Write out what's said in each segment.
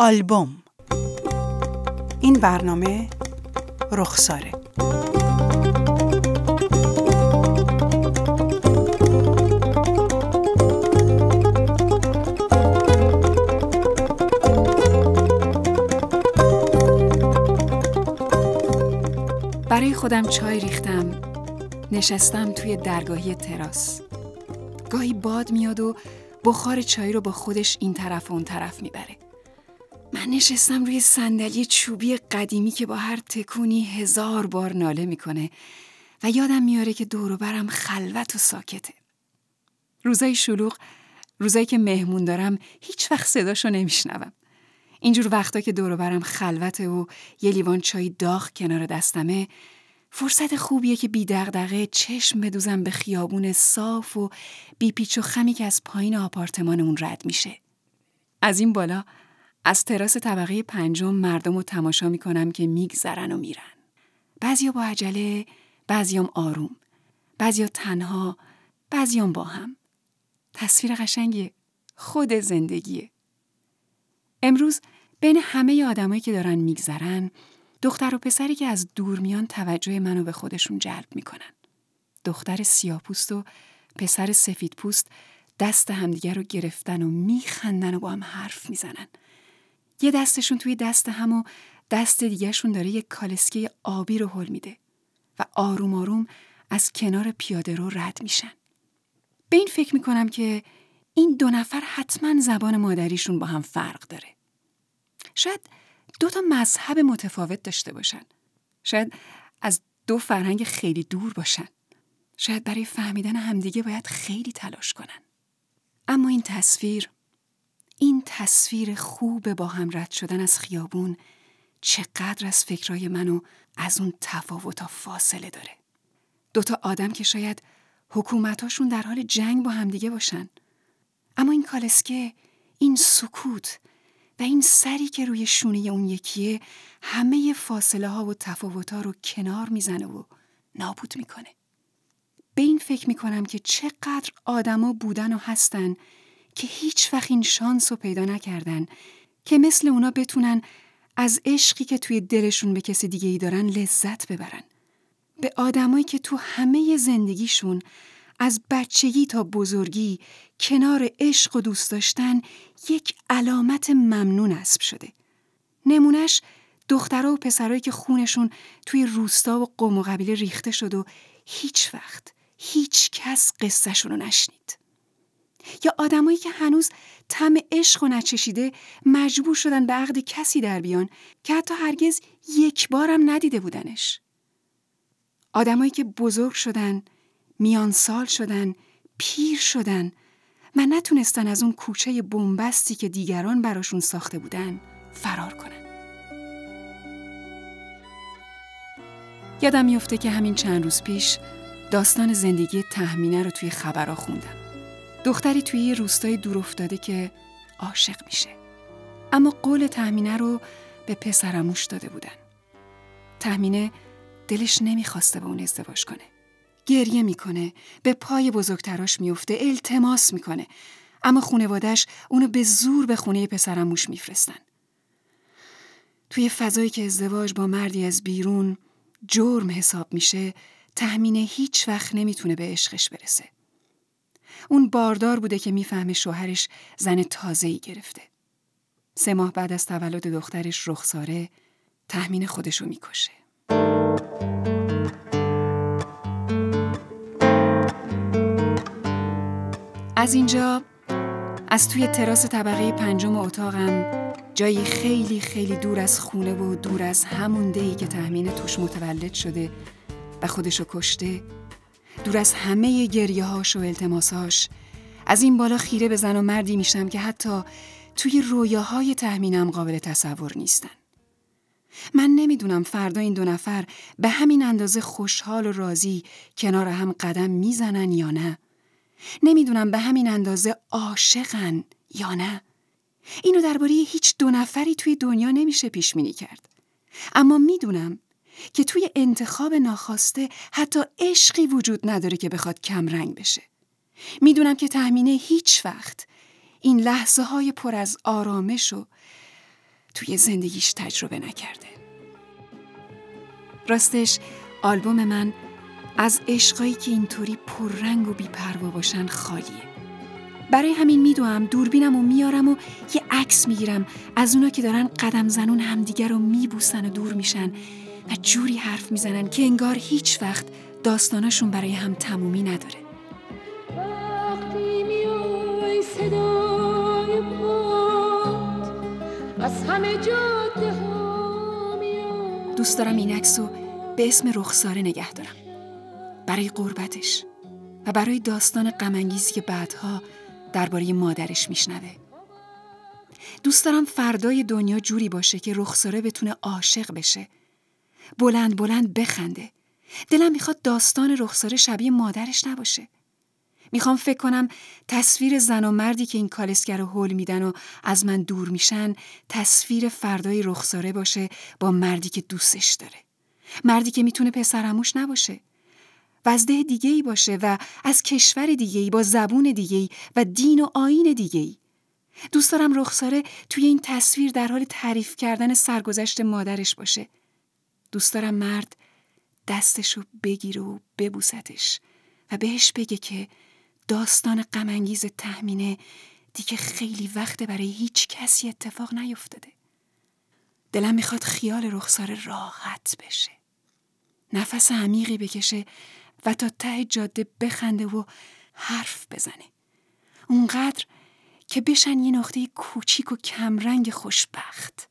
آلبوم. این برنامه رخساره. برای خودم چای ریختم نشستم توی درگاهی تراس. گاهی باد میاد و بخار چای رو با خودش این طرف و اون طرف می‌بره. نشستم روی صندلی چوبی قدیمی که با هر تکونی هزار بار ناله می‌کنه و یادم میاره که دور برم خلوت و ساکته روزای شلوغ روزایی که مهمون دارم هیچ وقت صداشو نمیشنوم اینجور وقتا که دور برم خلوته و یه لیوان چای داغ کنار دستمه فرصت خوبیه که بی دغدغه چشم بدوزم به خیابون صاف و بی پیچ و خمی که از پایین آپارتمانمون رد میشه. از این بالا از تراس طبقه پنجم مردم رو تماشا می‌کنم که میگذرن و میرن. بعضیا با عجله، بعضیام آروم، بعضیا تنها، بعضیام با هم. تصویر قشنگیه. خود زندگیه. امروز بین همه آدمایی که دارن میگذرن دختر و پسری که از دور میان توجه منو به خودشون جلب می‌کنن. دختر سیاپوست و پسر سفید پوست دست همدیگر رو گرفتن و میخندن و با هم حرف می‌زنن. یه دستشون توی دست هم و دست دیگرشون داره یه کالسکه آبی رو حل میده و آروم آروم از کنار پیاده رو رد میشن. به این فکر می‌کنم که این دو نفر حتما زبان مادریشون با هم فرق داره. شاید دو تا مذهب متفاوت داشته باشن. شاید از دو فرهنگ خیلی دور باشن. شاید برای فهمیدن همدیگه باید خیلی تلاش کنن. اما این تصویر این تصویر خوب با هم رد شدن از خیابون چقدر از فکرای منو از اون تفاوتا فاصله داره. دوتا آدم که شاید حکومتاشون در حال جنگ با همدیگه باشن. اما این کالسکه این سکوت و این سری که روی شونه اون یکیه همه فاصله ها و تفاوت ها رو کنار می‌زنه و نابود می‌کنه. به این فکر می‌کنم که چقدر آدما بودن و هستن که هیچ وقت این شانس رو پیدا نکردن که مثل اونا بتونن از عشقی که توی دلشون به کسی دیگه ای دارن لذت ببرن. به آدمایی که تو همه زندگیشون از بچگی تا بزرگی کنار عشق و دوست داشتن یک علامت ممنون اسب شده. نمونش دخترها و پسرایی که خونشون توی روستا و قوم و قبیله ریخته شد و هیچ وقت هیچ کس قصهشون رو نشنید. یا آدمایی که هنوز تم عشق و نچشیده مجبور شدن به عقد کسی در بیان که حتی هرگز یک بارم ندیده بودنش. آدمایی که بزرگ شدن، میان سال شدن، پیر شدن و نتونستن از اون کوچه بنبستی که دیگران براشون ساخته بودن فرار کنن. یادم میفته که همین چند روز پیش داستان زندگی تهمینه رو توی خبرها خوندم. دختری توی یه روستای دور افتاده که عاشق میشه. اما قول تهمینه رو به پسرموش داده بودن. تهمینه دلش نمی‌خواسته با اون ازدواج کنه. گریه می‌کنه به پای بزرگتراش میفته التماس می‌کنه اما خونوادش اونو به زور به خونه پسرموش میفرستن توی فضایی که ازدواج با مردی از بیرون جرم حساب میشه تهمینه هیچ وقت نمی‌تونه به عشقش برسه اون باردار بوده که می‌فهمه شوهرش زن تازه‌ای گرفته. سه ماه بعد از تولد دخترش رخساره تهمین خودشو می‌کشه. از اینجا از توی تراس طبقه پنجم اتاقم جایی خیلی خیلی دور از خونه و دور از همون دهی که تحمین توش متولد شده و خودشو کشته دور از همه گریه هاش و التماساش از این بالا خیره به زن و مردی میشم که حتی توی رویاهای تحمینم قابل تصور نیستن. من نمی‌دونم فردا این دو نفر به همین اندازه خوشحال و راضی کنار هم قدم می‌زنن یا نه. نمی‌دونم به همین اندازه عاشقن یا نه. اینو درباره هیچ دو نفری توی دنیا نمیشه پیش بینی کرد. اما می‌دونم که توی انتخاب ناخواسته حتی عشقی وجود نداره که بخواد کم رنگ بشه. می‌دونم که تهمینه هیچ وقت این لحظه های پر از آرامش و توی زندگیش تجربه نکرده. راستش آلبوم من از عشقایی که اینطوری پررنگ و بیپروا باشن خالیه. برای همین میدوام دوربینم و میارم و یه عکس می‌گیرم. از اونا که دارن قدم زنون همدیگر رو میبوسن و دور میشن. و جوری حرف می‌زنن که انگار هیچ وقت داستاناشون برای هم تمومی نداره. دوست دارم این عکس رو به اسم رخساره نگه دارم. برای قربتش و برای داستان غمانگیزی که بعدها درباره مادرش میشنوه. دوست دارم فردای دنیا جوری باشه که رخساره بتونه عاشق بشه. بلند بلند بخنده دلم می‌خواد داستان رخساره شبیه مادرش نباشه می‌خوام فکر کنم تصویر زن و مردی که این کالسگر رو حول میدن و از من دور میشن تصویر فردای رخساره باشه با مردی که دوستش داره مردی که می‌تونه پسرموش نباشه وزده دیگه ای باشه و از کشور دیگه ای با زبون دیگه ای و دین و آین دیگه ای. دوست دارم رخساره توی این تصویر در حال تعریف کردن سرگذشت مادرش باشه. دوست دارم مرد دستشو بگیره و ببوستش و بهش بگه که داستان غمانگیز تهمینه دیگه خیلی وقت برای هیچ کسی اتفاق نیفتاده. دلم می‌خواد خیال رخساره راحت بشه. نفس عمیقی بکشه و تا ته جاده بخنده و حرف بزنه. اونقدر که بشن یه نقطه کوچیک و کمرنگ خوشبخت.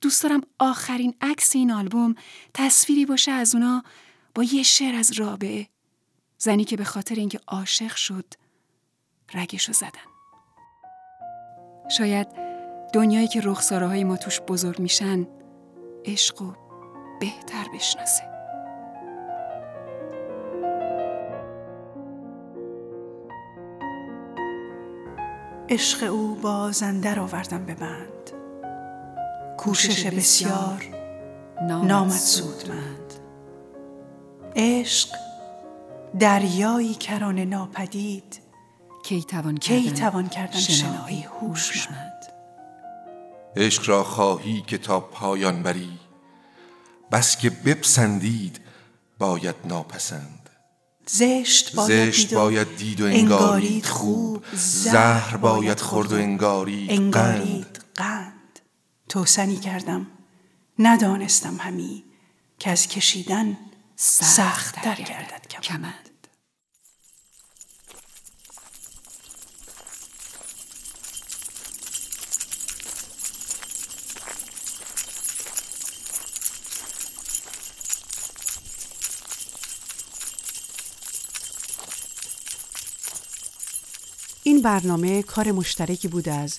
دوست دارم آخرین عکس این آلبوم تصویری باشه از اونا با یه شعر از رابعه. زنی که به خاطر اینکه عاشق شد رگشو زدن. شاید دنیایی که رخساره های ما توش بزرگ میشن عشق و بهتر بشناسه. عشق او بازندر آوردم به بند. کوشش بسیار نامد سودمند. عشق دریایی کران ناپدید کی توان کی توان کردن شنایی هوشمند. عشق را خواهی که تا پایان بری بس که بپسندید باید ناپسند. زشت باید, زشت باید دید و انگارید خوب زهر باید خورد و انگارید انگارید قند. توسنی کردم. ندانستم همی که از کشیدن سخت در گردد کمند. این برنامه کار مشترکی بود از